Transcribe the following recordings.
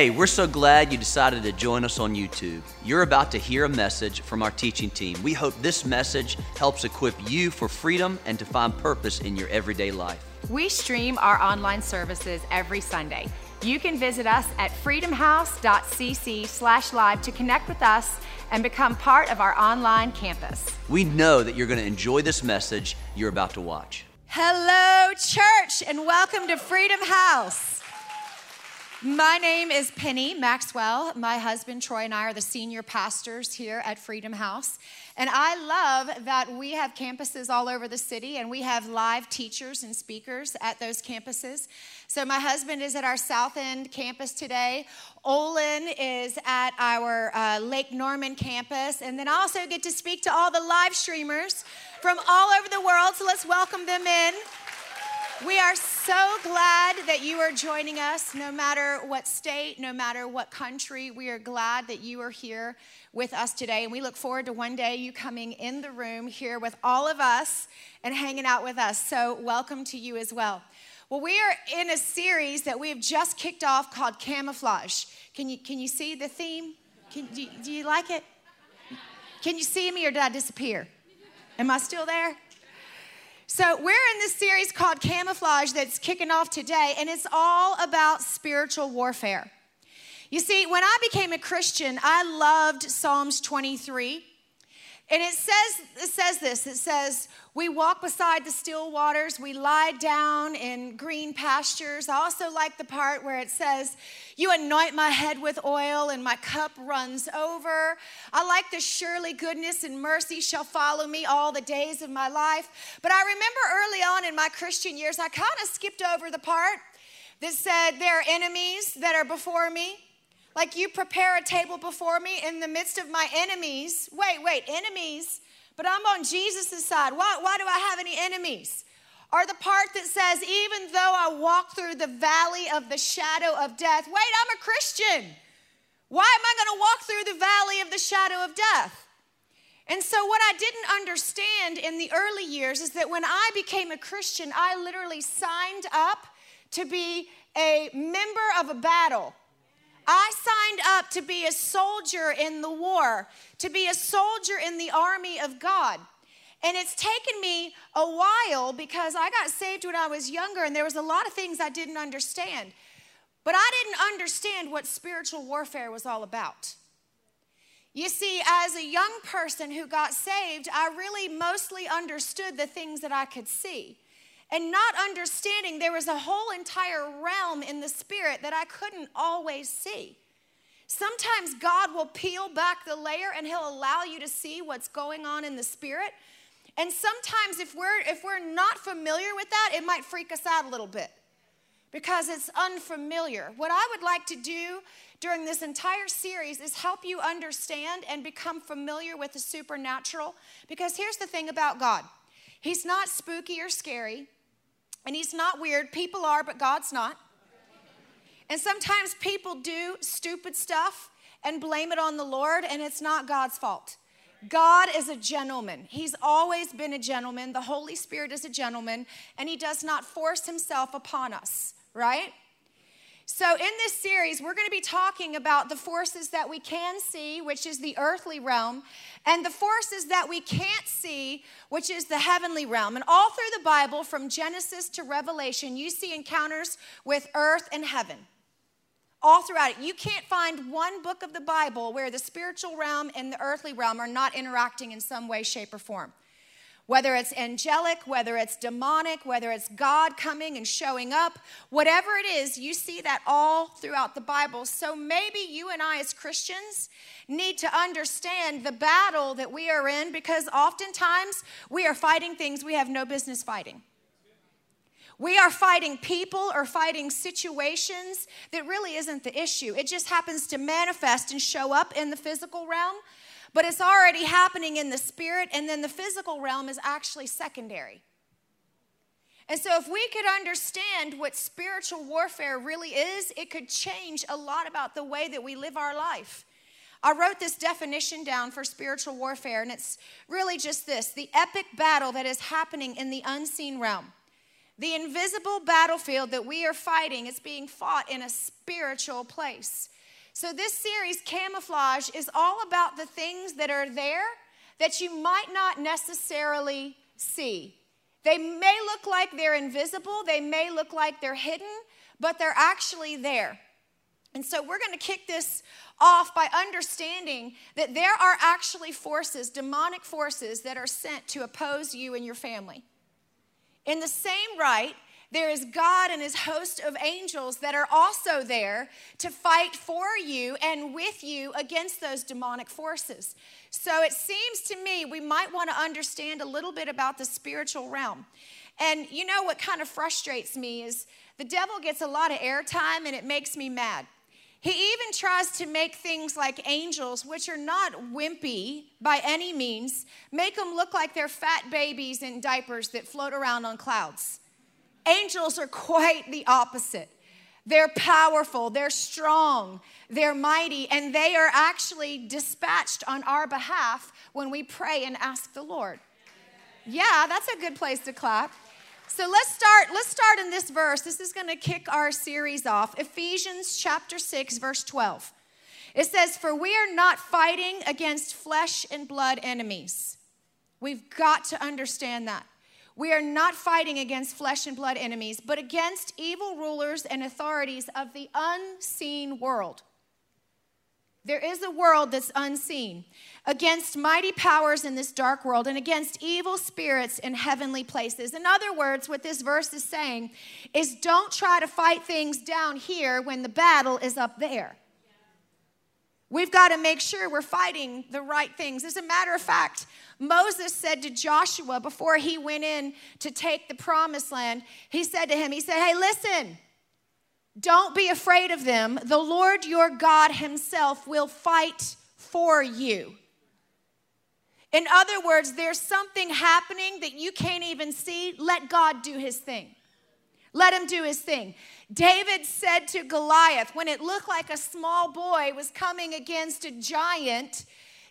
Hey, we're so glad you decided to join us on YouTube. You're about to hear a message from our teaching team. We hope this message helps equip you for freedom and to find purpose in your everyday life. We stream our online services every Sunday. You can visit us at freedomhouse.cc slash live to connect with us and become part of our online campus. We know that you're going to enjoy this message you're about to watch. Hello, church, and welcome to Freedom House. My name is Penny Maxwell. My husband Troy and I are the senior pastors here at Freedom House. And I love that we have campuses all over the city and we have live teachers and speakers at those campuses. So, my husband is at our South End campus today. Olin is at our uh, Lake Norman campus. And then I also get to speak to all the live streamers from all over the world. So, let's welcome them in. We are so glad that you are joining us, no matter what state, no matter what country. We are glad that you are here with us today. And we look forward to one day you coming in the room here with all of us and hanging out with us. So, welcome to you as well. Well, we are in a series that we have just kicked off called Camouflage. Can you, can you see the theme? Can, do, do you like it? Can you see me or did I disappear? Am I still there? So, we're in this series called Camouflage that's kicking off today, and it's all about spiritual warfare. You see, when I became a Christian, I loved Psalms 23. And it says, it says this it says, We walk beside the still waters, we lie down in green pastures. I also like the part where it says, You anoint my head with oil, and my cup runs over. I like the surely goodness and mercy shall follow me all the days of my life. But I remember early on in my Christian years, I kind of skipped over the part that said, There are enemies that are before me. Like you prepare a table before me in the midst of my enemies. Wait, wait, enemies? But I'm on Jesus' side. Why, why do I have any enemies? Or the part that says, even though I walk through the valley of the shadow of death, wait, I'm a Christian. Why am I going to walk through the valley of the shadow of death? And so, what I didn't understand in the early years is that when I became a Christian, I literally signed up to be a member of a battle. I signed up to be a soldier in the war, to be a soldier in the army of God. And it's taken me a while because I got saved when I was younger and there was a lot of things I didn't understand. But I didn't understand what spiritual warfare was all about. You see, as a young person who got saved, I really mostly understood the things that I could see and not understanding there was a whole entire realm in the spirit that I couldn't always see. Sometimes God will peel back the layer and he'll allow you to see what's going on in the spirit. And sometimes if we're if we're not familiar with that, it might freak us out a little bit because it's unfamiliar. What I would like to do during this entire series is help you understand and become familiar with the supernatural because here's the thing about God. He's not spooky or scary. And he's not weird. People are, but God's not. And sometimes people do stupid stuff and blame it on the Lord, and it's not God's fault. God is a gentleman. He's always been a gentleman. The Holy Spirit is a gentleman, and He does not force Himself upon us, right? So, in this series, we're going to be talking about the forces that we can see, which is the earthly realm, and the forces that we can't see, which is the heavenly realm. And all through the Bible, from Genesis to Revelation, you see encounters with earth and heaven. All throughout it. You can't find one book of the Bible where the spiritual realm and the earthly realm are not interacting in some way, shape, or form whether it's angelic, whether it's demonic, whether it's God coming and showing up, whatever it is, you see that all throughout the Bible. So maybe you and I, as Christians, need to understand the battle that we are in because oftentimes we are fighting things we have no business fighting. We are fighting people or fighting situations that really isn't the issue. It just happens to manifest and show up in the physical realm but it's already happening in the spirit, and then the physical realm is actually secondary. And so, if we could understand what spiritual warfare really is, it could change a lot about the way that we live our life. I wrote this definition down for spiritual warfare, and it's really just this the epic battle that is happening in the unseen realm. The invisible battlefield that we are fighting is being fought in a spiritual place. So, this series, Camouflage, is all about the things that are there that you might not necessarily see. They may look like they're invisible, they may look like they're hidden, but they're actually there. And so we're going to kick this off by understanding that there are actually forces, demonic forces, that are sent to oppose you and your family. In the same right, there is God and his host of angels that are also there to fight for you and with you against those demonic forces. So it seems to me we might want to understand a little bit about the spiritual realm. And you know what kind of frustrates me is the devil gets a lot of airtime and it makes me mad. He even tries to make things like angels, which are not wimpy by any means, make them look like they're fat babies in diapers that float around on clouds. Angels are quite the opposite. They're powerful, they're strong, they're mighty, and they are actually dispatched on our behalf when we pray and ask the Lord. Yeah, that's a good place to clap. So let's start let's start in this verse. This is going to kick our series off. Ephesians chapter 6 verse 12. It says, "For we are not fighting against flesh and blood enemies." We've got to understand that. We are not fighting against flesh and blood enemies, but against evil rulers and authorities of the unseen world. There is a world that's unseen, against mighty powers in this dark world, and against evil spirits in heavenly places. In other words, what this verse is saying is don't try to fight things down here when the battle is up there. We've got to make sure we're fighting the right things. As a matter of fact, Moses said to Joshua before he went in to take the promised land, he said to him, He said, Hey, listen, don't be afraid of them. The Lord your God himself will fight for you. In other words, there's something happening that you can't even see. Let God do his thing. Let him do his thing. David said to Goliath, when it looked like a small boy was coming against a giant,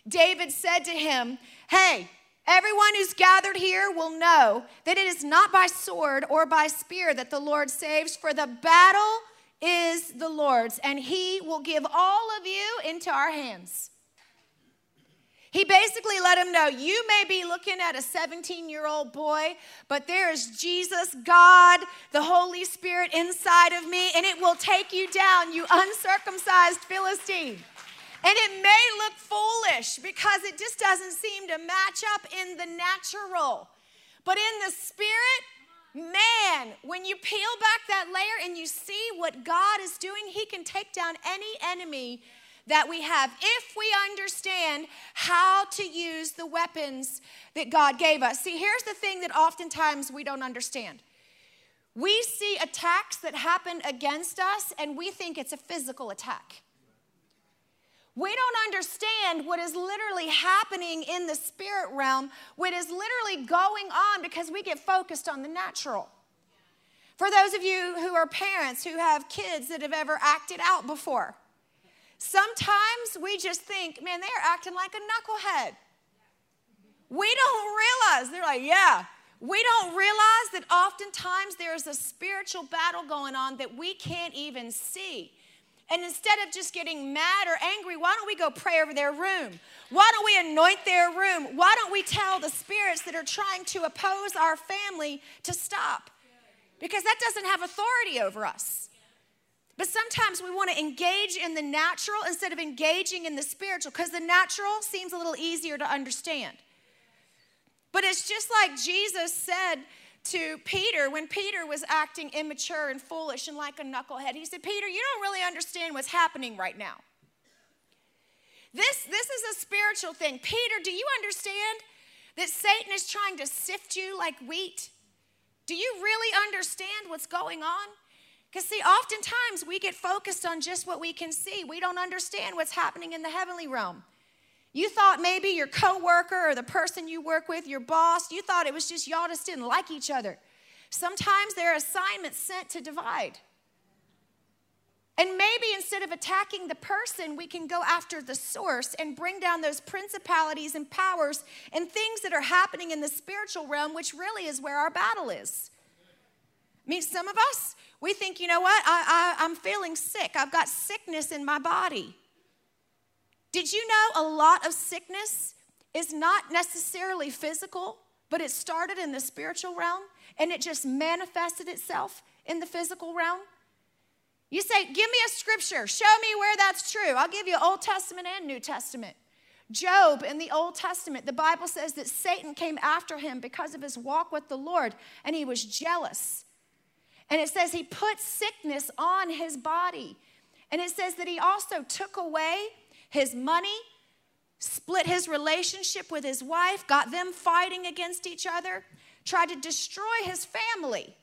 David said to him, Hey, everyone who's gathered here will know that it is not by sword or by spear that the Lord saves, for the battle is the Lord's, and he will give all of you into our hands. He basically let him know you may be looking at a 17 year old boy, but there is Jesus, God, the Holy Spirit inside of me, and it will take you down, you uncircumcised Philistine. And it may look foolish because it just doesn't seem to match up in the natural. But in the spirit, man, when you peel back that layer and you see what God is doing, He can take down any enemy that we have if we understand how to use the weapons that God gave us. See, here's the thing that oftentimes we don't understand. We see attacks that happen against us and we think it's a physical attack. We don't understand what is literally happening in the spirit realm, what is literally going on because we get focused on the natural. For those of you who are parents who have kids that have ever acted out before, sometimes we just think, man, they're acting like a knucklehead. We don't realize, they're like, yeah. We don't realize that oftentimes there's a spiritual battle going on that we can't even see. And instead of just getting mad or angry, why don't we go pray over their room? Why don't we anoint their room? Why don't we tell the spirits that are trying to oppose our family to stop? Because that doesn't have authority over us. But sometimes we want to engage in the natural instead of engaging in the spiritual because the natural seems a little easier to understand. But it's just like Jesus said to Peter when Peter was acting immature and foolish and like a knucklehead. He said, Peter, you don't really understand what's happening right now. This, this is a spiritual thing. Peter, do you understand that Satan is trying to sift you like wheat? Do you really understand what's going on? Because, see, oftentimes we get focused on just what we can see. We don't understand what's happening in the heavenly realm. You thought maybe your coworker or the person you work with, your boss, you thought it was just y'all just didn't like each other. Sometimes there are assignments sent to divide. And maybe instead of attacking the person, we can go after the source and bring down those principalities and powers and things that are happening in the spiritual realm, which really is where our battle is. Mean, some of us, we think, you know what? I, I, I'm feeling sick. I've got sickness in my body. Did you know a lot of sickness is not necessarily physical, but it started in the spiritual realm and it just manifested itself in the physical realm? You say, Give me a scripture, show me where that's true. I'll give you Old Testament and New Testament. Job in the Old Testament, the Bible says that Satan came after him because of his walk with the Lord and he was jealous. And it says he put sickness on his body. And it says that he also took away his money, split his relationship with his wife, got them fighting against each other, tried to destroy his family.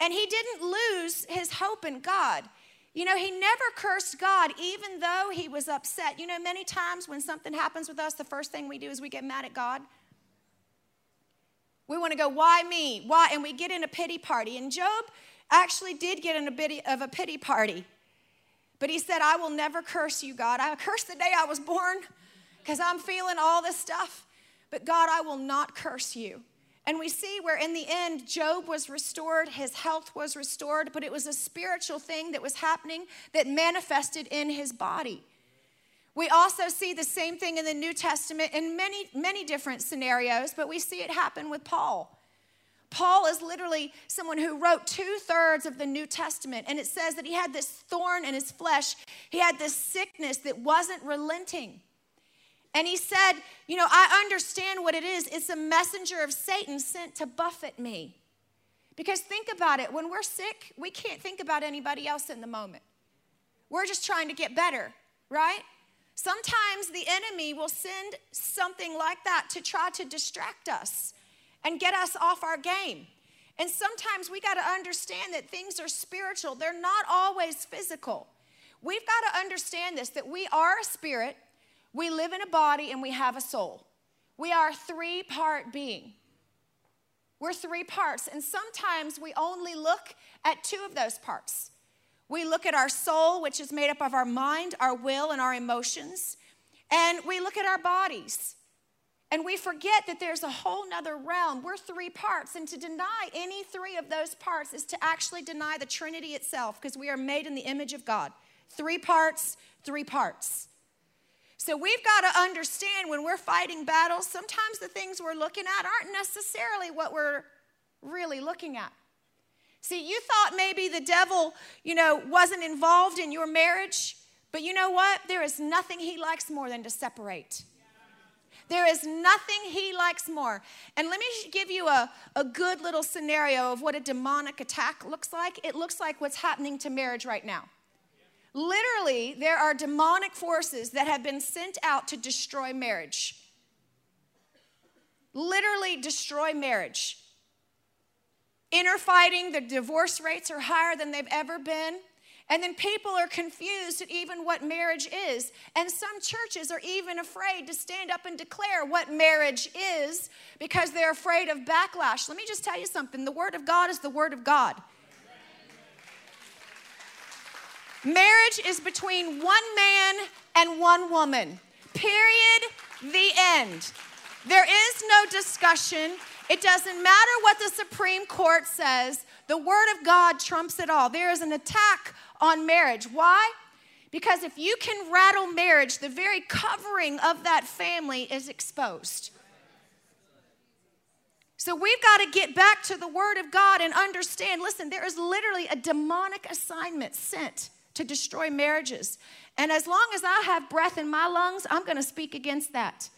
And he didn't lose his hope in God. You know, he never cursed God, even though he was upset. You know, many times when something happens with us, the first thing we do is we get mad at God. We want to go, why me? Why? And we get in a pity party. And Job actually did get in a bit of a pity party. But he said, I will never curse you, God. I cursed the day I was born because I'm feeling all this stuff. But God, I will not curse you. And we see where in the end, Job was restored, his health was restored, but it was a spiritual thing that was happening that manifested in his body. We also see the same thing in the New Testament in many, many different scenarios, but we see it happen with Paul. Paul is literally someone who wrote two thirds of the New Testament, and it says that he had this thorn in his flesh. He had this sickness that wasn't relenting. And he said, You know, I understand what it is. It's a messenger of Satan sent to buffet me. Because think about it when we're sick, we can't think about anybody else in the moment. We're just trying to get better, right? Sometimes the enemy will send something like that to try to distract us and get us off our game. And sometimes we got to understand that things are spiritual, they're not always physical. We've got to understand this that we are a spirit, we live in a body, and we have a soul. We are a three part being. We're three parts, and sometimes we only look at two of those parts. We look at our soul, which is made up of our mind, our will, and our emotions, and we look at our bodies. And we forget that there's a whole nother realm. We're three parts. And to deny any three of those parts is to actually deny the Trinity itself because we are made in the image of God. Three parts, three parts. So we've got to understand when we're fighting battles, sometimes the things we're looking at aren't necessarily what we're really looking at. See, you thought maybe the devil, you know, wasn't involved in your marriage, but you know what? There is nothing he likes more than to separate. There is nothing he likes more. And let me give you a, a good little scenario of what a demonic attack looks like. It looks like what's happening to marriage right now. Literally, there are demonic forces that have been sent out to destroy marriage. Literally, destroy marriage. Inner fighting, the divorce rates are higher than they've ever been. And then people are confused at even what marriage is. And some churches are even afraid to stand up and declare what marriage is because they're afraid of backlash. Let me just tell you something the Word of God is the Word of God. Marriage is between one man and one woman. Period. The end. There is no discussion. It doesn't matter what the Supreme Court says. The Word of God trumps it all. There is an attack on marriage. Why? Because if you can rattle marriage, the very covering of that family is exposed. So we've got to get back to the Word of God and understand listen, there is literally a demonic assignment sent to destroy marriages. And as long as I have breath in my lungs, I'm going to speak against that.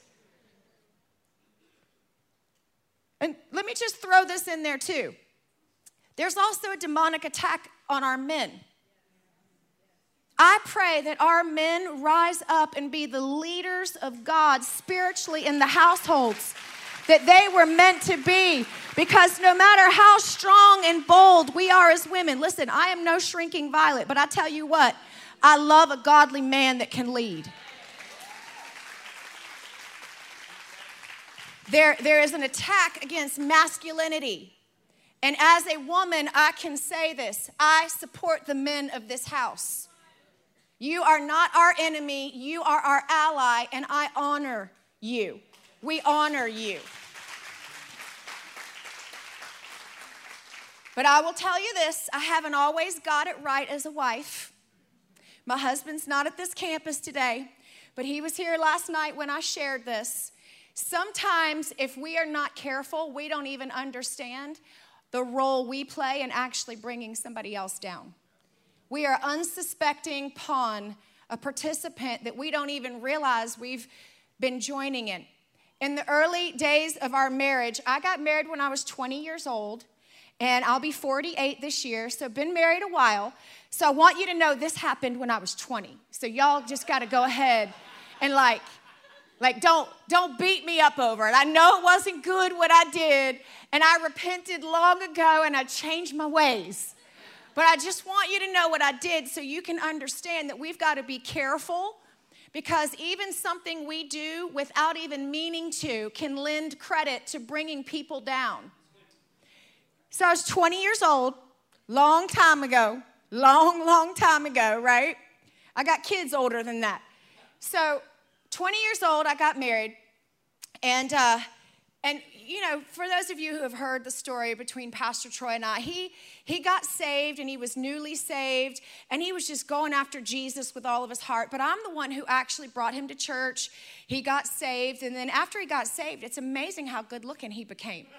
And let me just throw this in there too. There's also a demonic attack on our men. I pray that our men rise up and be the leaders of God spiritually in the households that they were meant to be. Because no matter how strong and bold we are as women, listen, I am no shrinking violet, but I tell you what, I love a godly man that can lead. There, there is an attack against masculinity. And as a woman, I can say this I support the men of this house. You are not our enemy, you are our ally, and I honor you. We honor you. But I will tell you this I haven't always got it right as a wife. My husband's not at this campus today, but he was here last night when I shared this. Sometimes, if we are not careful, we don't even understand the role we play in actually bringing somebody else down. We are unsuspecting pawn, a participant that we don't even realize we've been joining in. In the early days of our marriage, I got married when I was 20 years old, and I'll be 48 this year, so been married a while. So I want you to know this happened when I was 20. So y'all just got to go ahead and like like don't don't beat me up over it. I know it wasn't good what I did, and I repented long ago and I changed my ways. But I just want you to know what I did so you can understand that we've got to be careful because even something we do without even meaning to can lend credit to bringing people down. So I was 20 years old, long time ago, long, long time ago, right? I got kids older than that. So 20 years old, I got married, and uh, and you know, for those of you who have heard the story between Pastor Troy and I, he he got saved and he was newly saved and he was just going after Jesus with all of his heart. But I'm the one who actually brought him to church. He got saved, and then after he got saved, it's amazing how good looking he became.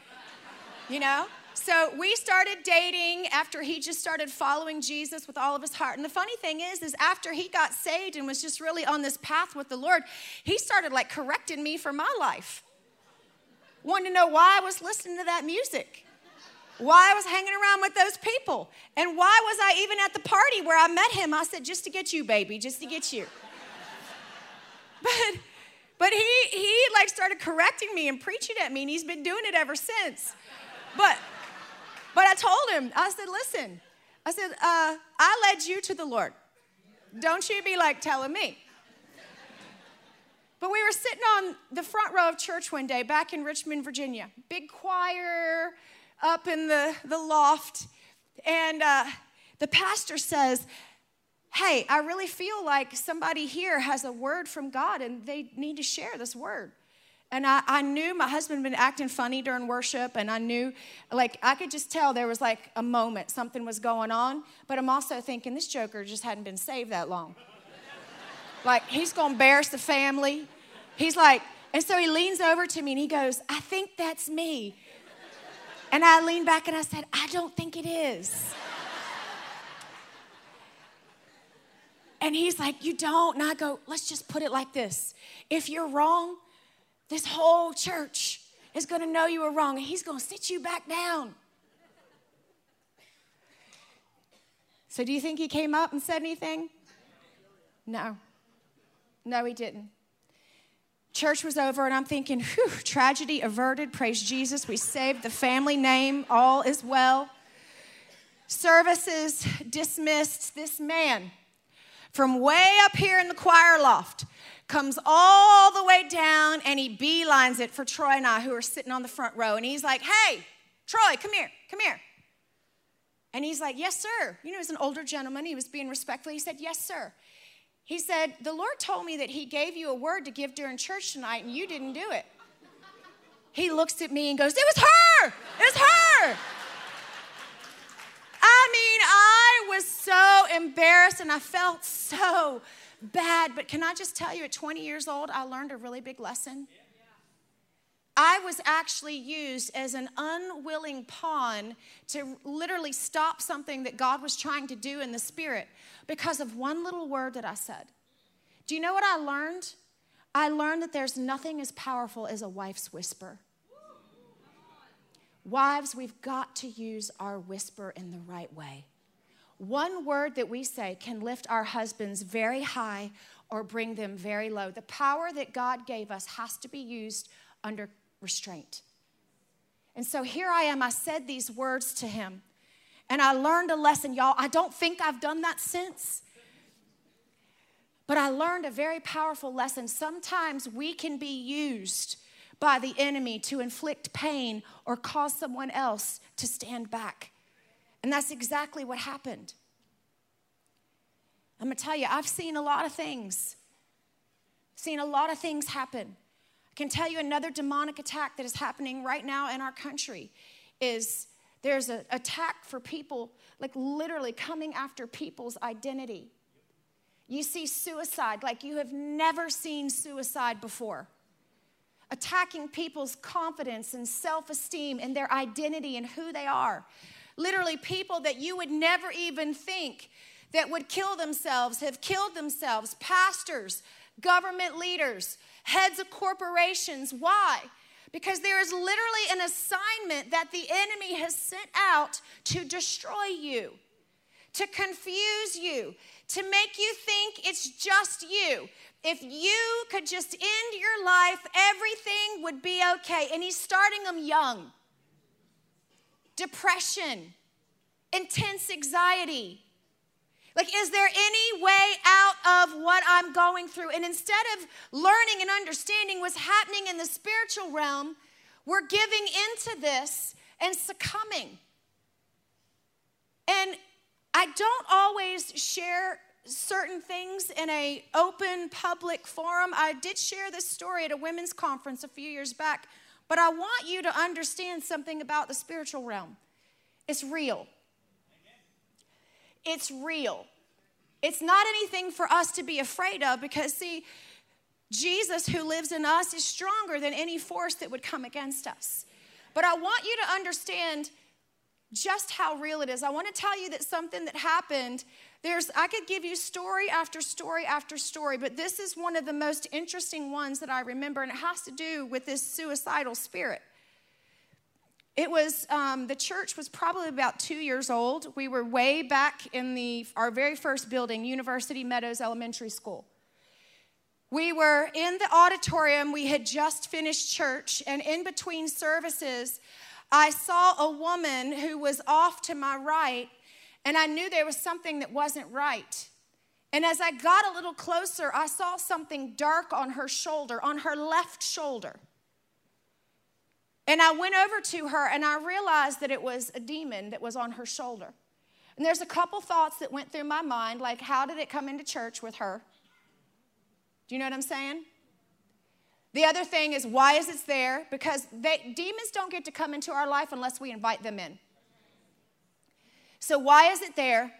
You know? So we started dating after he just started following Jesus with all of his heart. And the funny thing is, is after he got saved and was just really on this path with the Lord, he started like correcting me for my life. Wanted to know why I was listening to that music, why I was hanging around with those people, and why was I even at the party where I met him. I said, just to get you, baby, just to get you. But but he he like started correcting me and preaching at me, and he's been doing it ever since. But but I told him, I said, listen, I said, uh, I led you to the Lord. Don't you be like telling me. But we were sitting on the front row of church one day back in Richmond, Virginia. Big choir up in the, the loft. And uh, the pastor says, Hey, I really feel like somebody here has a word from God and they need to share this word. And I, I knew my husband had been acting funny during worship, and I knew, like, I could just tell there was like a moment, something was going on. But I'm also thinking, this joker just hadn't been saved that long. like, he's gonna embarrass the family. He's like, and so he leans over to me and he goes, I think that's me. And I leaned back and I said, I don't think it is. And he's like, You don't? And I go, Let's just put it like this. If you're wrong, this whole church is going to know you were wrong and he's going to sit you back down. So, do you think he came up and said anything? No. No, he didn't. Church was over, and I'm thinking, whew, tragedy averted. Praise Jesus. We saved the family name. All is well. Services dismissed. This man from way up here in the choir loft comes all the way down and he beelines it for Troy and I, who are sitting on the front row. And he's like, Hey, Troy, come here, come here. And he's like, Yes, sir. You know, he's an older gentleman. He was being respectful. He said, Yes, sir. He said, The Lord told me that He gave you a word to give during church tonight, and you didn't do it. He looks at me and goes, It was her! It was her! I mean, I was so embarrassed and I felt so bad. But can I just tell you, at 20 years old, I learned a really big lesson. I was actually used as an unwilling pawn to literally stop something that God was trying to do in the spirit because of one little word that I said. Do you know what I learned? I learned that there's nothing as powerful as a wife's whisper. Wives, we've got to use our whisper in the right way. One word that we say can lift our husbands very high or bring them very low. The power that God gave us has to be used under restraint. And so here I am. I said these words to him, and I learned a lesson, y'all. I don't think I've done that since. But I learned a very powerful lesson. Sometimes we can be used by the enemy to inflict pain or cause someone else to stand back. And that's exactly what happened. I'm gonna tell you, I've seen a lot of things, seen a lot of things happen. I can tell you another demonic attack that is happening right now in our country is There's an attack for people, like literally coming after people's identity. You see suicide like you have never seen suicide before. Attacking people's confidence and self esteem and their identity and who they are. Literally, people that you would never even think that would kill themselves have killed themselves. Pastors, government leaders, heads of corporations. Why? Because there is literally an assignment that the enemy has sent out to destroy you, to confuse you, to make you think it's just you. If you could just end your life, everything would be okay. And he's starting them young. Depression, intense anxiety, like, is there any way out of what I'm going through? And instead of learning and understanding what's happening in the spiritual realm, we're giving into this and succumbing. And I don't always share certain things in a open public forum. I did share this story at a women's conference a few years back, but I want you to understand something about the spiritual realm. It's real. It's real. It's not anything for us to be afraid of because, see, Jesus who lives in us is stronger than any force that would come against us. But I want you to understand just how real it is. I want to tell you that something that happened, there's I could give you story after story after story, but this is one of the most interesting ones that I remember, and it has to do with this suicidal spirit. It was, um, the church was probably about two years old. We were way back in the, our very first building, University Meadows Elementary School. We were in the auditorium, we had just finished church, and in between services, I saw a woman who was off to my right, and I knew there was something that wasn't right. And as I got a little closer, I saw something dark on her shoulder, on her left shoulder. And I went over to her and I realized that it was a demon that was on her shoulder. And there's a couple thoughts that went through my mind, like, how did it come into church with her? Do you know what I'm saying? The other thing is, why is it there? Because they, demons don't get to come into our life unless we invite them in. So, why is it there?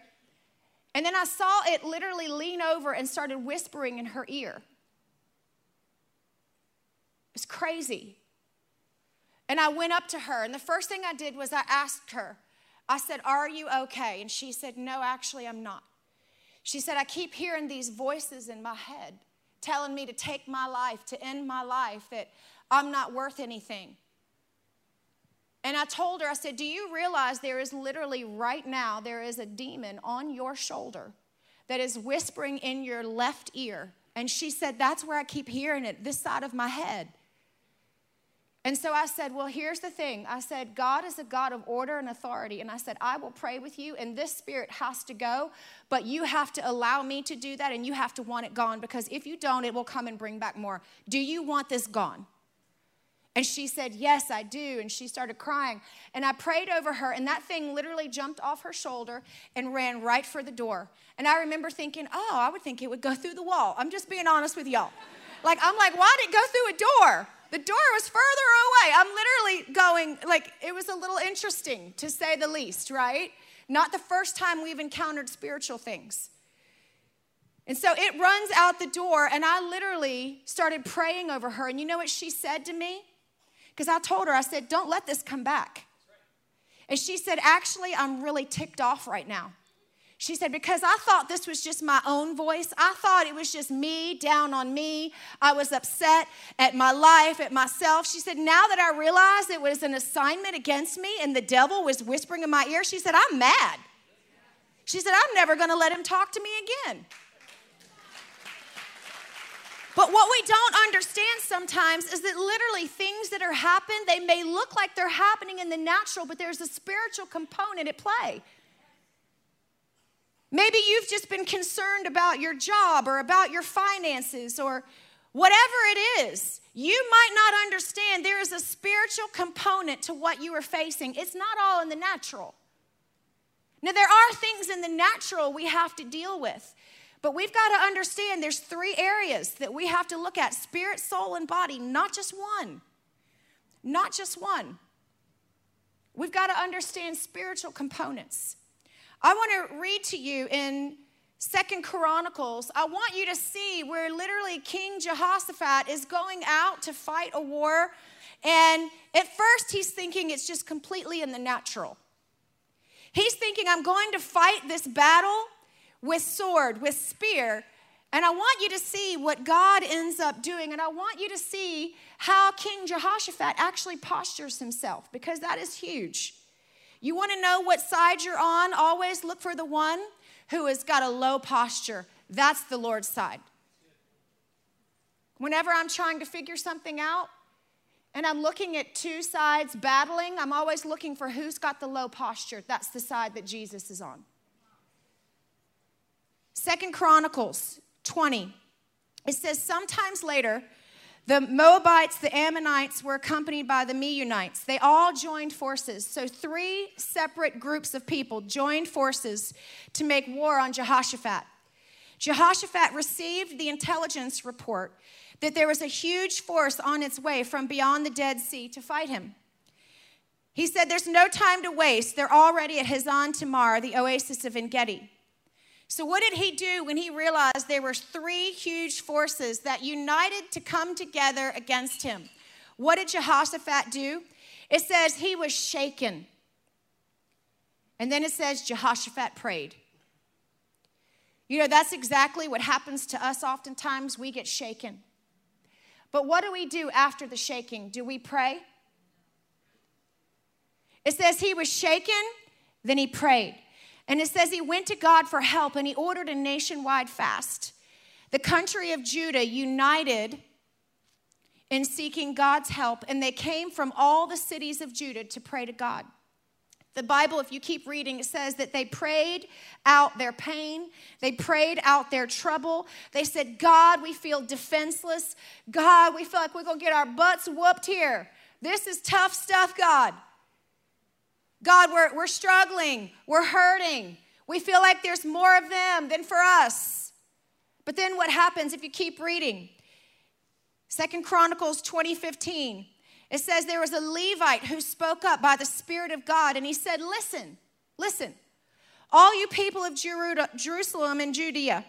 And then I saw it literally lean over and started whispering in her ear. It's crazy. And I went up to her, and the first thing I did was I asked her, I said, Are you okay? And she said, No, actually, I'm not. She said, I keep hearing these voices in my head telling me to take my life, to end my life, that I'm not worth anything. And I told her, I said, Do you realize there is literally right now, there is a demon on your shoulder that is whispering in your left ear? And she said, That's where I keep hearing it, this side of my head. And so I said, Well, here's the thing. I said, God is a God of order and authority. And I said, I will pray with you, and this spirit has to go, but you have to allow me to do that, and you have to want it gone because if you don't, it will come and bring back more. Do you want this gone? And she said, Yes, I do. And she started crying. And I prayed over her, and that thing literally jumped off her shoulder and ran right for the door. And I remember thinking, Oh, I would think it would go through the wall. I'm just being honest with y'all. Like, I'm like, Why did it go through a door? The door was further away. I'm literally going, like, it was a little interesting to say the least, right? Not the first time we've encountered spiritual things. And so it runs out the door, and I literally started praying over her. And you know what she said to me? Because I told her, I said, Don't let this come back. And she said, Actually, I'm really ticked off right now. She said, Because I thought this was just my own voice. I thought it was just me down on me. I was upset at my life, at myself. She said, Now that I realized it was an assignment against me and the devil was whispering in my ear, she said, I'm mad. She said, I'm never going to let him talk to me again. But what we don't understand sometimes is that literally things that are happening, they may look like they're happening in the natural, but there's a spiritual component at play. Maybe you've just been concerned about your job or about your finances or whatever it is. You might not understand there is a spiritual component to what you are facing. It's not all in the natural. Now, there are things in the natural we have to deal with, but we've got to understand there's three areas that we have to look at spirit, soul, and body, not just one. Not just one. We've got to understand spiritual components. I want to read to you in Second Chronicles. I want you to see where literally King Jehoshaphat is going out to fight a war. And at first, he's thinking it's just completely in the natural. He's thinking, I'm going to fight this battle with sword, with spear. And I want you to see what God ends up doing. And I want you to see how King Jehoshaphat actually postures himself, because that is huge. You want to know what side you're on? Always look for the one who has got a low posture. That's the Lord's side. Whenever I'm trying to figure something out and I'm looking at two sides battling, I'm always looking for who's got the low posture. That's the side that Jesus is on. Second Chronicles 20. It says, Sometimes later, the Moabites, the Ammonites were accompanied by the Meunites. They all joined forces. So, three separate groups of people joined forces to make war on Jehoshaphat. Jehoshaphat received the intelligence report that there was a huge force on its way from beyond the Dead Sea to fight him. He said, There's no time to waste. They're already at Hazan Tamar, the oasis of En Gedi. So, what did he do when he realized there were three huge forces that united to come together against him? What did Jehoshaphat do? It says he was shaken. And then it says Jehoshaphat prayed. You know, that's exactly what happens to us oftentimes. We get shaken. But what do we do after the shaking? Do we pray? It says he was shaken, then he prayed. And it says he went to God for help and he ordered a nationwide fast. The country of Judah united in seeking God's help, and they came from all the cities of Judah to pray to God. The Bible, if you keep reading, it says that they prayed out their pain. They prayed out their trouble. They said, God, we feel defenseless. God, we feel like we're going to get our butts whooped here. This is tough stuff, God. God, we're, we're struggling, we're hurting. We feel like there's more of them than for us. But then what happens if you keep reading? Second Chronicles 2015. It says there was a Levite who spoke up by the Spirit of God and he said, Listen, listen, all you people of Jerusalem and Judea,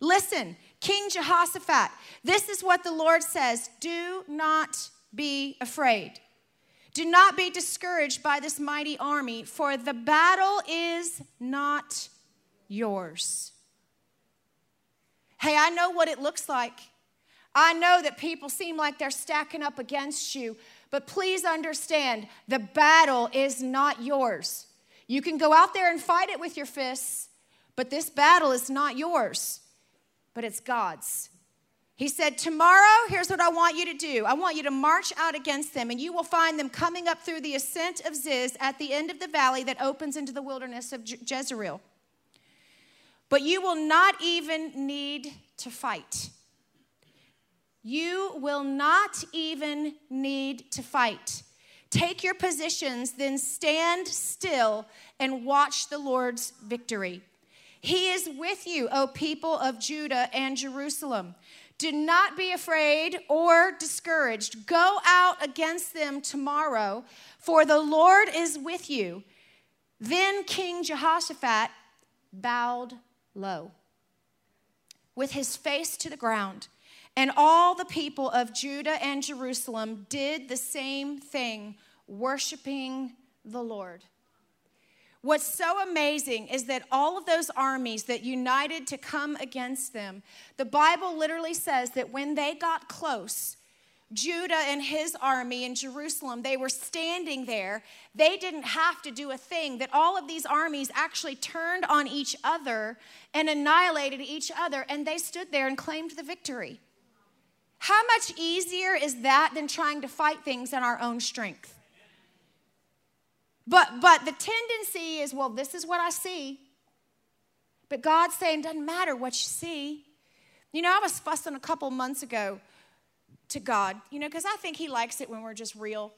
listen, King Jehoshaphat, this is what the Lord says do not be afraid. Do not be discouraged by this mighty army, for the battle is not yours. Hey, I know what it looks like. I know that people seem like they're stacking up against you, but please understand the battle is not yours. You can go out there and fight it with your fists, but this battle is not yours, but it's God's. He said, Tomorrow, here's what I want you to do. I want you to march out against them, and you will find them coming up through the ascent of Ziz at the end of the valley that opens into the wilderness of Jezreel. But you will not even need to fight. You will not even need to fight. Take your positions, then stand still and watch the Lord's victory. He is with you, O people of Judah and Jerusalem. Do not be afraid or discouraged. Go out against them tomorrow, for the Lord is with you. Then King Jehoshaphat bowed low with his face to the ground. And all the people of Judah and Jerusalem did the same thing, worshiping the Lord. What's so amazing is that all of those armies that united to come against them, the Bible literally says that when they got close, Judah and his army in Jerusalem, they were standing there. They didn't have to do a thing, that all of these armies actually turned on each other and annihilated each other, and they stood there and claimed the victory. How much easier is that than trying to fight things in our own strength? But but the tendency is, well, this is what I see. But God's saying, doesn't matter what you see. You know, I was fussing a couple months ago to God, you know, because I think He likes it when we're just real.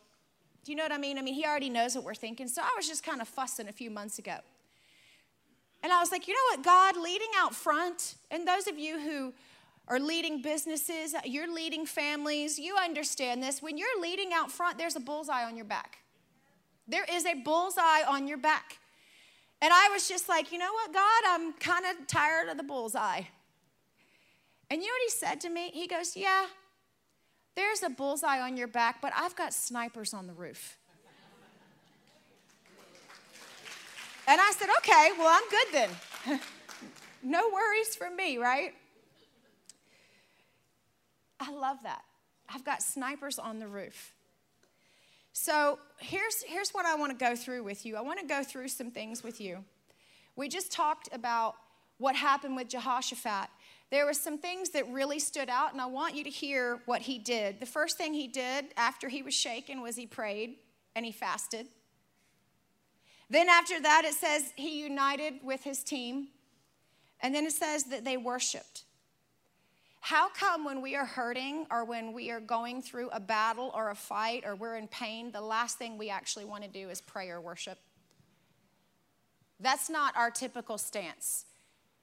Do you know what I mean? I mean, He already knows what we're thinking. So I was just kind of fussing a few months ago. And I was like, you know what, God, leading out front, and those of you who are leading businesses, you're leading families, you understand this. When you're leading out front, there's a bullseye on your back. There is a bullseye on your back. And I was just like, you know what, God, I'm kind of tired of the bullseye. And you know what he said to me? He goes, Yeah, there's a bullseye on your back, but I've got snipers on the roof. And I said, Okay, well, I'm good then. no worries for me, right? I love that. I've got snipers on the roof. So here's, here's what I want to go through with you. I want to go through some things with you. We just talked about what happened with Jehoshaphat. There were some things that really stood out, and I want you to hear what he did. The first thing he did after he was shaken was he prayed and he fasted. Then, after that, it says he united with his team. And then it says that they worshiped. How come when we are hurting or when we are going through a battle or a fight or we're in pain, the last thing we actually want to do is pray or worship? That's not our typical stance.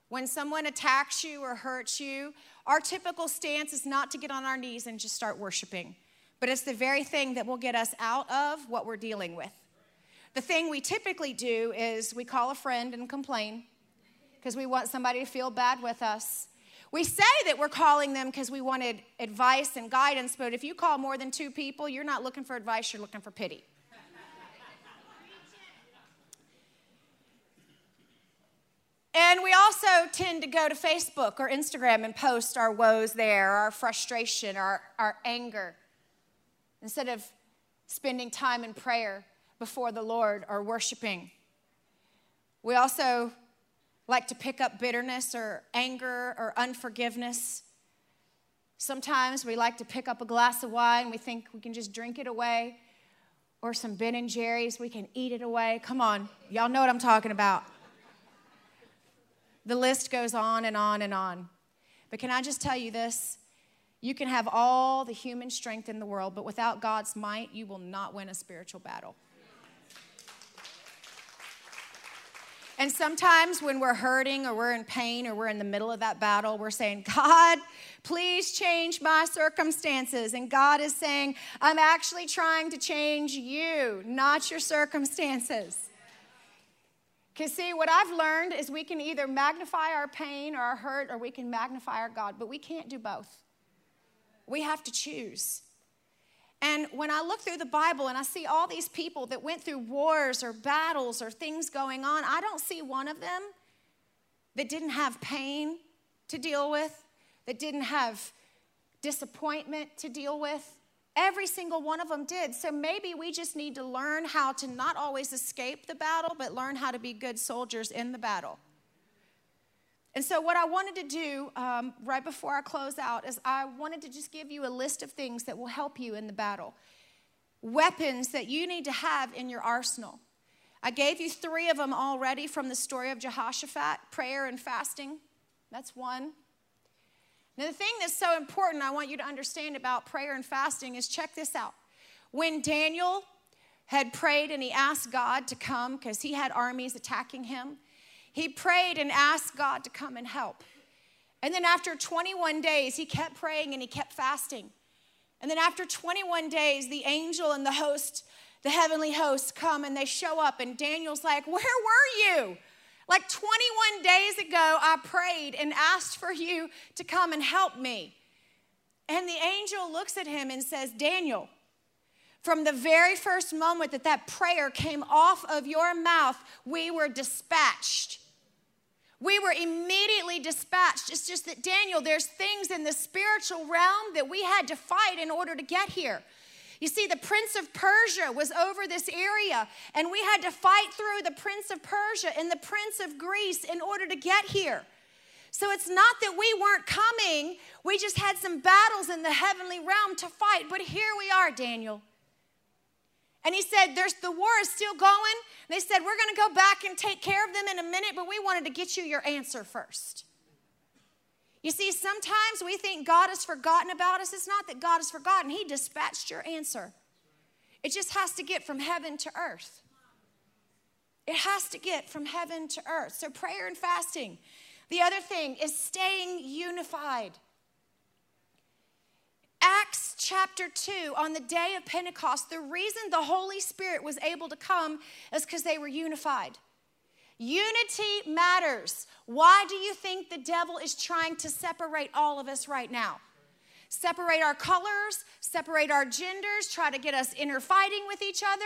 When someone attacks you or hurts you, our typical stance is not to get on our knees and just start worshiping, but it's the very thing that will get us out of what we're dealing with. The thing we typically do is we call a friend and complain because we want somebody to feel bad with us. We say that we're calling them because we wanted advice and guidance, but if you call more than two people, you're not looking for advice, you're looking for pity. And we also tend to go to Facebook or Instagram and post our woes there, our frustration, our, our anger, instead of spending time in prayer before the Lord or worshiping. We also like to pick up bitterness or anger or unforgiveness. Sometimes we like to pick up a glass of wine, we think we can just drink it away, or some Ben and Jerry's, we can eat it away. Come on, y'all know what I'm talking about. The list goes on and on and on. But can I just tell you this? You can have all the human strength in the world, but without God's might, you will not win a spiritual battle. And sometimes when we're hurting or we're in pain or we're in the middle of that battle, we're saying, God, please change my circumstances. And God is saying, I'm actually trying to change you, not your circumstances. Because, see, what I've learned is we can either magnify our pain or our hurt or we can magnify our God, but we can't do both. We have to choose. And when I look through the Bible and I see all these people that went through wars or battles or things going on, I don't see one of them that didn't have pain to deal with, that didn't have disappointment to deal with. Every single one of them did. So maybe we just need to learn how to not always escape the battle, but learn how to be good soldiers in the battle. And so, what I wanted to do um, right before I close out is I wanted to just give you a list of things that will help you in the battle. Weapons that you need to have in your arsenal. I gave you three of them already from the story of Jehoshaphat prayer and fasting. That's one. Now, the thing that's so important I want you to understand about prayer and fasting is check this out. When Daniel had prayed and he asked God to come because he had armies attacking him, he prayed and asked God to come and help. And then after 21 days, he kept praying and he kept fasting. And then after 21 days, the angel and the host, the heavenly host, come and they show up. And Daniel's like, Where were you? Like 21 days ago, I prayed and asked for you to come and help me. And the angel looks at him and says, Daniel, from the very first moment that that prayer came off of your mouth, we were dispatched. We were immediately dispatched. It's just that, Daniel, there's things in the spiritual realm that we had to fight in order to get here. You see, the prince of Persia was over this area, and we had to fight through the prince of Persia and the prince of Greece in order to get here. So it's not that we weren't coming, we just had some battles in the heavenly realm to fight. But here we are, Daniel. And he said, There's the war is still going. They said, We're going to go back and take care of them in a minute, but we wanted to get you your answer first. You see, sometimes we think God has forgotten about us. It's not that God has forgotten, He dispatched your answer. It just has to get from heaven to earth. It has to get from heaven to earth. So, prayer and fasting. The other thing is staying unified. Acts chapter 2, on the day of Pentecost, the reason the Holy Spirit was able to come is because they were unified. Unity matters. Why do you think the devil is trying to separate all of us right now? Separate our colors, separate our genders, try to get us inner fighting with each other.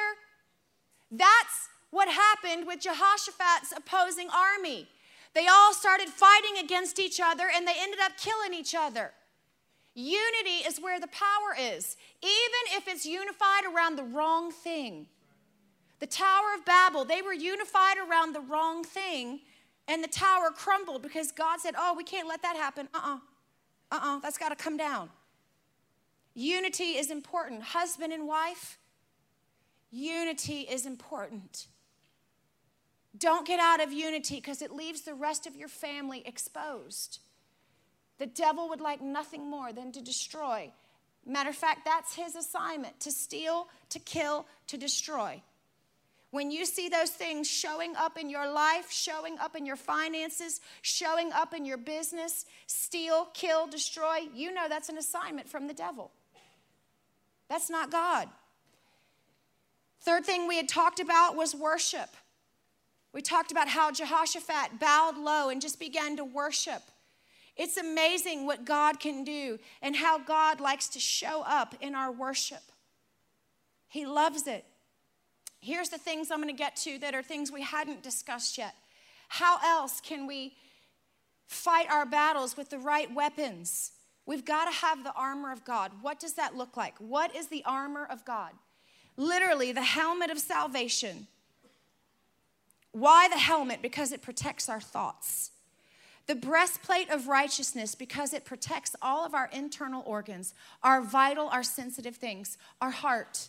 That's what happened with Jehoshaphat's opposing army. They all started fighting against each other and they ended up killing each other. Unity is where the power is, even if it's unified around the wrong thing. The Tower of Babel, they were unified around the wrong thing, and the tower crumbled because God said, Oh, we can't let that happen. Uh uh-uh. uh. Uh uh, that's got to come down. Unity is important. Husband and wife, unity is important. Don't get out of unity because it leaves the rest of your family exposed. The devil would like nothing more than to destroy. Matter of fact, that's his assignment to steal, to kill, to destroy. When you see those things showing up in your life, showing up in your finances, showing up in your business, steal, kill, destroy, you know that's an assignment from the devil. That's not God. Third thing we had talked about was worship. We talked about how Jehoshaphat bowed low and just began to worship. It's amazing what God can do and how God likes to show up in our worship. He loves it. Here's the things I'm going to get to that are things we hadn't discussed yet. How else can we fight our battles with the right weapons? We've got to have the armor of God. What does that look like? What is the armor of God? Literally, the helmet of salvation. Why the helmet? Because it protects our thoughts. The breastplate of righteousness, because it protects all of our internal organs, our vital, our sensitive things, our heart.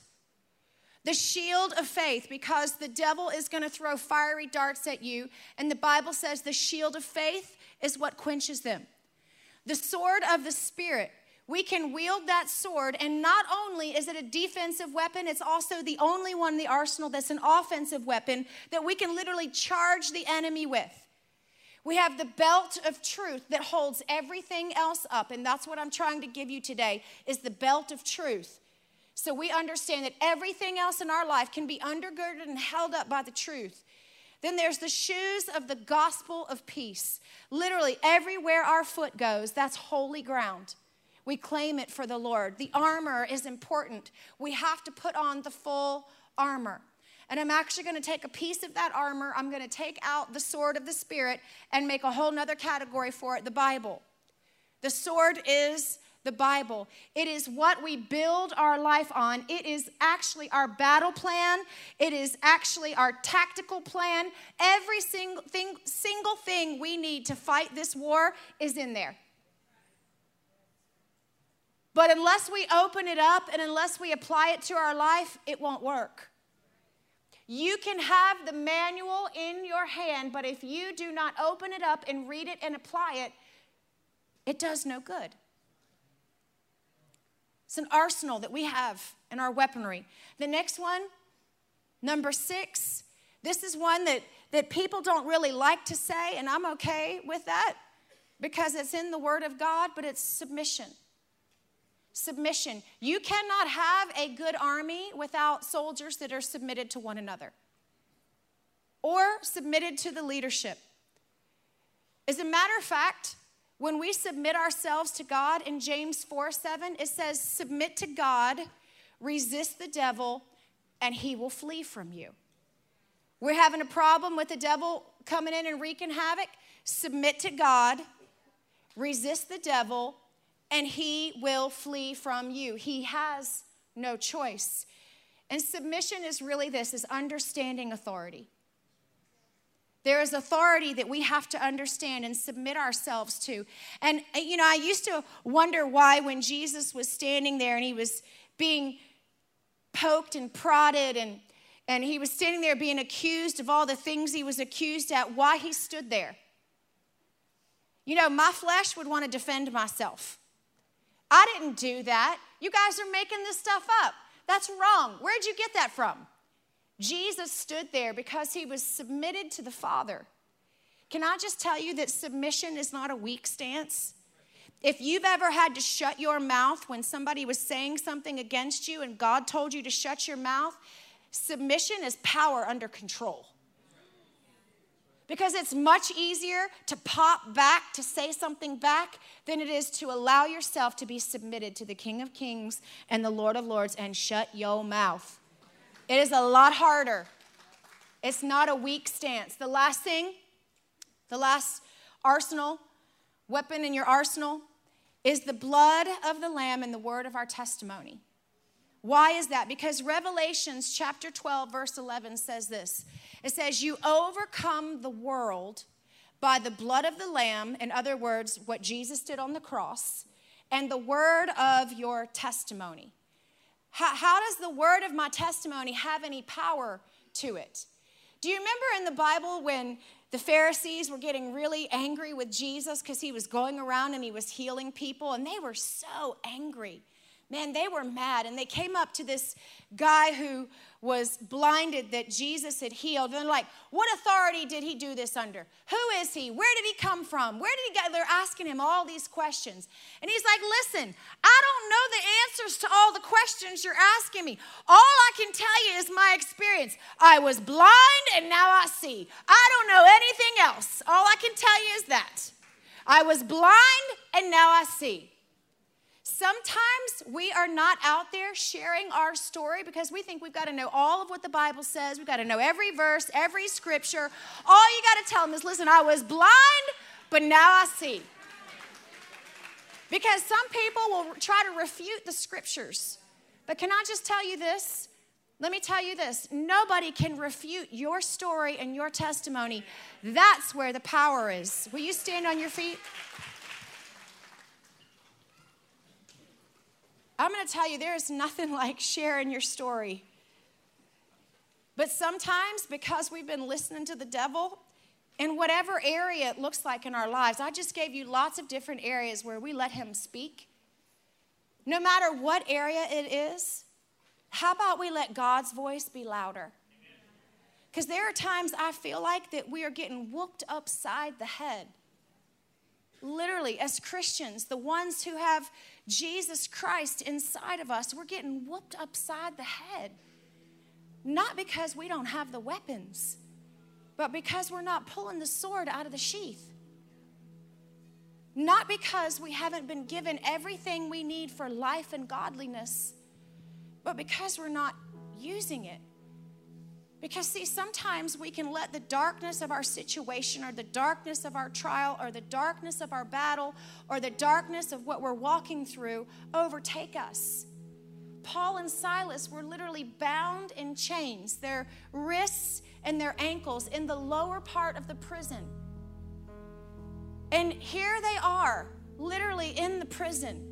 The shield of faith, because the devil is going to throw fiery darts at you, and the Bible says the shield of faith is what quenches them. The sword of the Spirit, we can wield that sword, and not only is it a defensive weapon, it's also the only one in the arsenal that's an offensive weapon that we can literally charge the enemy with. We have the belt of truth that holds everything else up, and that's what I'm trying to give you today is the belt of truth. So we understand that everything else in our life can be undergirded and held up by the truth. Then there's the shoes of the gospel of peace. Literally, everywhere our foot goes, that's holy ground. We claim it for the Lord. The armor is important. We have to put on the full armor. And I'm actually going to take a piece of that armor, I'm going to take out the sword of the Spirit and make a whole nother category for it the Bible. The sword is the Bible. It is what we build our life on. It is actually our battle plan. It is actually our tactical plan. Every single thing, single thing we need to fight this war is in there. But unless we open it up and unless we apply it to our life, it won't work. You can have the manual in your hand, but if you do not open it up and read it and apply it, it does no good. It's an arsenal that we have in our weaponry. The next one, number six, this is one that, that people don't really like to say, and I'm okay with that because it's in the Word of God, but it's submission submission. You cannot have a good army without soldiers that are submitted to one another or submitted to the leadership. As a matter of fact, when we submit ourselves to God in James 4 7, it says, Submit to God, resist the devil, and he will flee from you. We're having a problem with the devil coming in and wreaking havoc. Submit to God, resist the devil, and he will flee from you. He has no choice. And submission is really this is understanding authority. There is authority that we have to understand and submit ourselves to. And, uh, you know, I used to wonder why when Jesus was standing there and he was being poked and prodded and, and he was standing there being accused of all the things he was accused at, why he stood there. You know, my flesh would want to defend myself. I didn't do that. You guys are making this stuff up. That's wrong. Where'd you get that from? Jesus stood there because he was submitted to the Father. Can I just tell you that submission is not a weak stance? If you've ever had to shut your mouth when somebody was saying something against you and God told you to shut your mouth, submission is power under control. Because it's much easier to pop back, to say something back, than it is to allow yourself to be submitted to the King of Kings and the Lord of Lords and shut your mouth. It is a lot harder. It's not a weak stance. The last thing, the last arsenal, weapon in your arsenal, is the blood of the Lamb and the word of our testimony. Why is that? Because Revelations chapter 12, verse 11 says this it says, You overcome the world by the blood of the Lamb, in other words, what Jesus did on the cross, and the word of your testimony. How, how does the word of my testimony have any power to it? Do you remember in the Bible when the Pharisees were getting really angry with Jesus because he was going around and he was healing people, and they were so angry? Man, they were mad, and they came up to this guy who was blinded that Jesus had healed. And they're like, What authority did he do this under? Who is he? Where did he come from? Where did he get? They're asking him all these questions. And he's like, Listen, I don't know the answers to all the questions you're asking me. All I can tell you is my experience. I was blind and now I see. I don't know anything else. All I can tell you is that. I was blind and now I see. Sometimes we are not out there sharing our story because we think we've got to know all of what the Bible says. We've got to know every verse, every scripture. All you got to tell them is listen, I was blind, but now I see. Because some people will try to refute the scriptures. But can I just tell you this? Let me tell you this nobody can refute your story and your testimony. That's where the power is. Will you stand on your feet? I'm going to tell you, there is nothing like sharing your story. But sometimes, because we've been listening to the devil, in whatever area it looks like in our lives, I just gave you lots of different areas where we let him speak. No matter what area it is, how about we let God's voice be louder? Because there are times I feel like that we are getting whooped upside the head. Literally, as Christians, the ones who have Jesus Christ inside of us, we're getting whooped upside the head. Not because we don't have the weapons, but because we're not pulling the sword out of the sheath. Not because we haven't been given everything we need for life and godliness, but because we're not using it. Because, see, sometimes we can let the darkness of our situation or the darkness of our trial or the darkness of our battle or the darkness of what we're walking through overtake us. Paul and Silas were literally bound in chains, their wrists and their ankles in the lower part of the prison. And here they are, literally in the prison.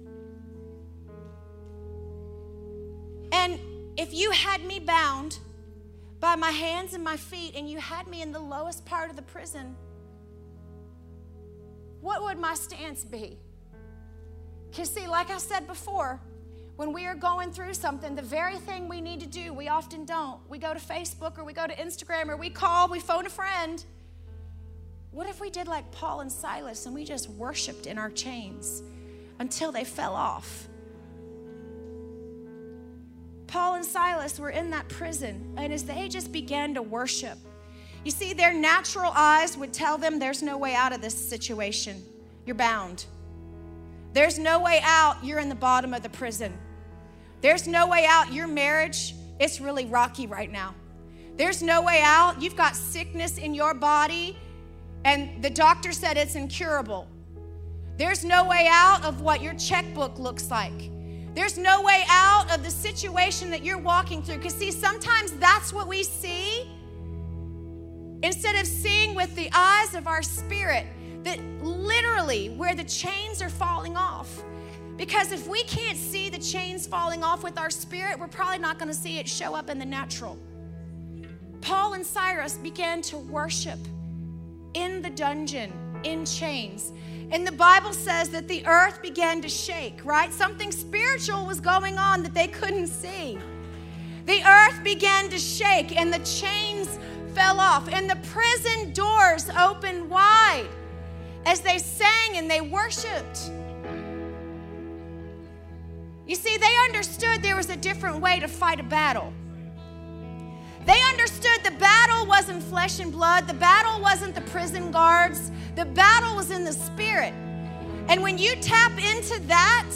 And if you had me bound, by my hands and my feet, and you had me in the lowest part of the prison, what would my stance be? Because, see, like I said before, when we are going through something, the very thing we need to do, we often don't. We go to Facebook or we go to Instagram or we call, we phone a friend. What if we did like Paul and Silas and we just worshiped in our chains until they fell off? Paul and Silas were in that prison, and as they just began to worship, you see, their natural eyes would tell them there's no way out of this situation. You're bound. There's no way out. You're in the bottom of the prison. There's no way out. Your marriage, it's really rocky right now. There's no way out. You've got sickness in your body, and the doctor said it's incurable. There's no way out of what your checkbook looks like. There's no way out of the situation that you're walking through. Because, see, sometimes that's what we see. Instead of seeing with the eyes of our spirit, that literally where the chains are falling off. Because if we can't see the chains falling off with our spirit, we're probably not going to see it show up in the natural. Paul and Silas began to worship in the dungeon in chains. And the Bible says that the earth began to shake, right? Something spiritual was going on that they couldn't see. The earth began to shake and the chains fell off and the prison doors opened wide as they sang and they worshiped. You see, they understood there was a different way to fight a battle. They understood the battle wasn't flesh and blood, the battle wasn't the prison guards, the battle was in the spirit. And when you tap into that,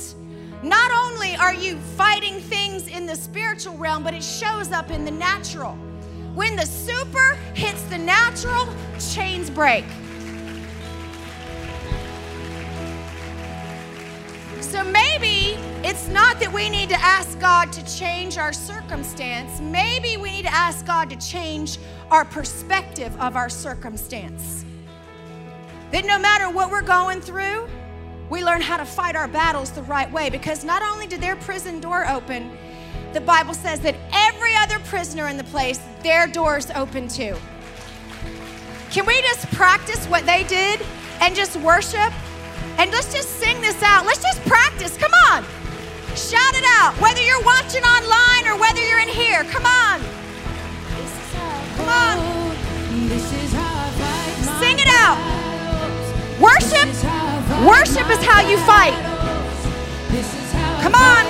not only are you fighting things in the spiritual realm, but it shows up in the natural. When the super hits the natural, chains break. So maybe it's not that we need to ask God to change our circumstance. Maybe we need to ask God to change our perspective of our circumstance. That no matter what we're going through, we learn how to fight our battles the right way because not only did their prison door open, the Bible says that every other prisoner in the place, their doors open too. Can we just practice what they did and just worship? And let's just sing this out. Let's just practice. Come on. Shout it out. Whether you're watching online or whether you're in here. Come on. Come on. Sing it out. Worship. Worship is how you fight. Come on.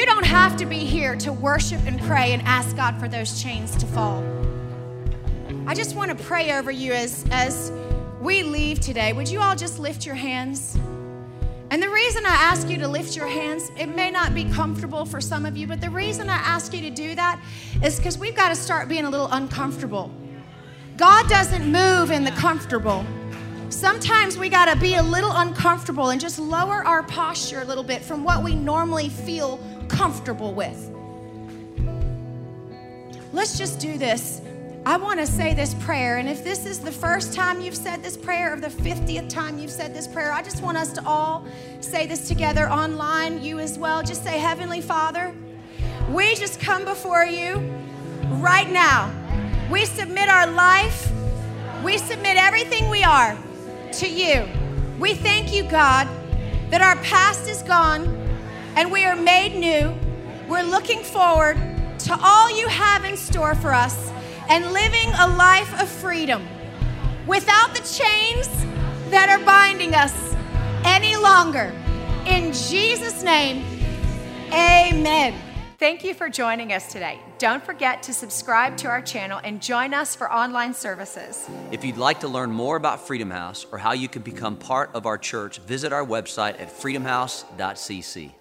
You don't have to be here to worship and pray and ask God for those chains to fall. I just want to pray over you as, as we leave today. Would you all just lift your hands? And the reason I ask you to lift your hands, it may not be comfortable for some of you, but the reason I ask you to do that is because we've got to start being a little uncomfortable. God doesn't move in the comfortable. Sometimes we got to be a little uncomfortable and just lower our posture a little bit from what we normally feel comfortable with. Let's just do this. I want to say this prayer, and if this is the first time you've said this prayer or the 50th time you've said this prayer, I just want us to all say this together online, you as well. Just say, Heavenly Father, we just come before you right now. We submit our life, we submit everything we are to you. We thank you, God, that our past is gone and we are made new. We're looking forward to all you have in store for us and living a life of freedom without the chains that are binding us any longer. In Jesus' name, amen. Thank you for joining us today. Don't forget to subscribe to our channel and join us for online services. If you'd like to learn more about Freedom House or how you can become part of our church, visit our website at freedomhouse.cc.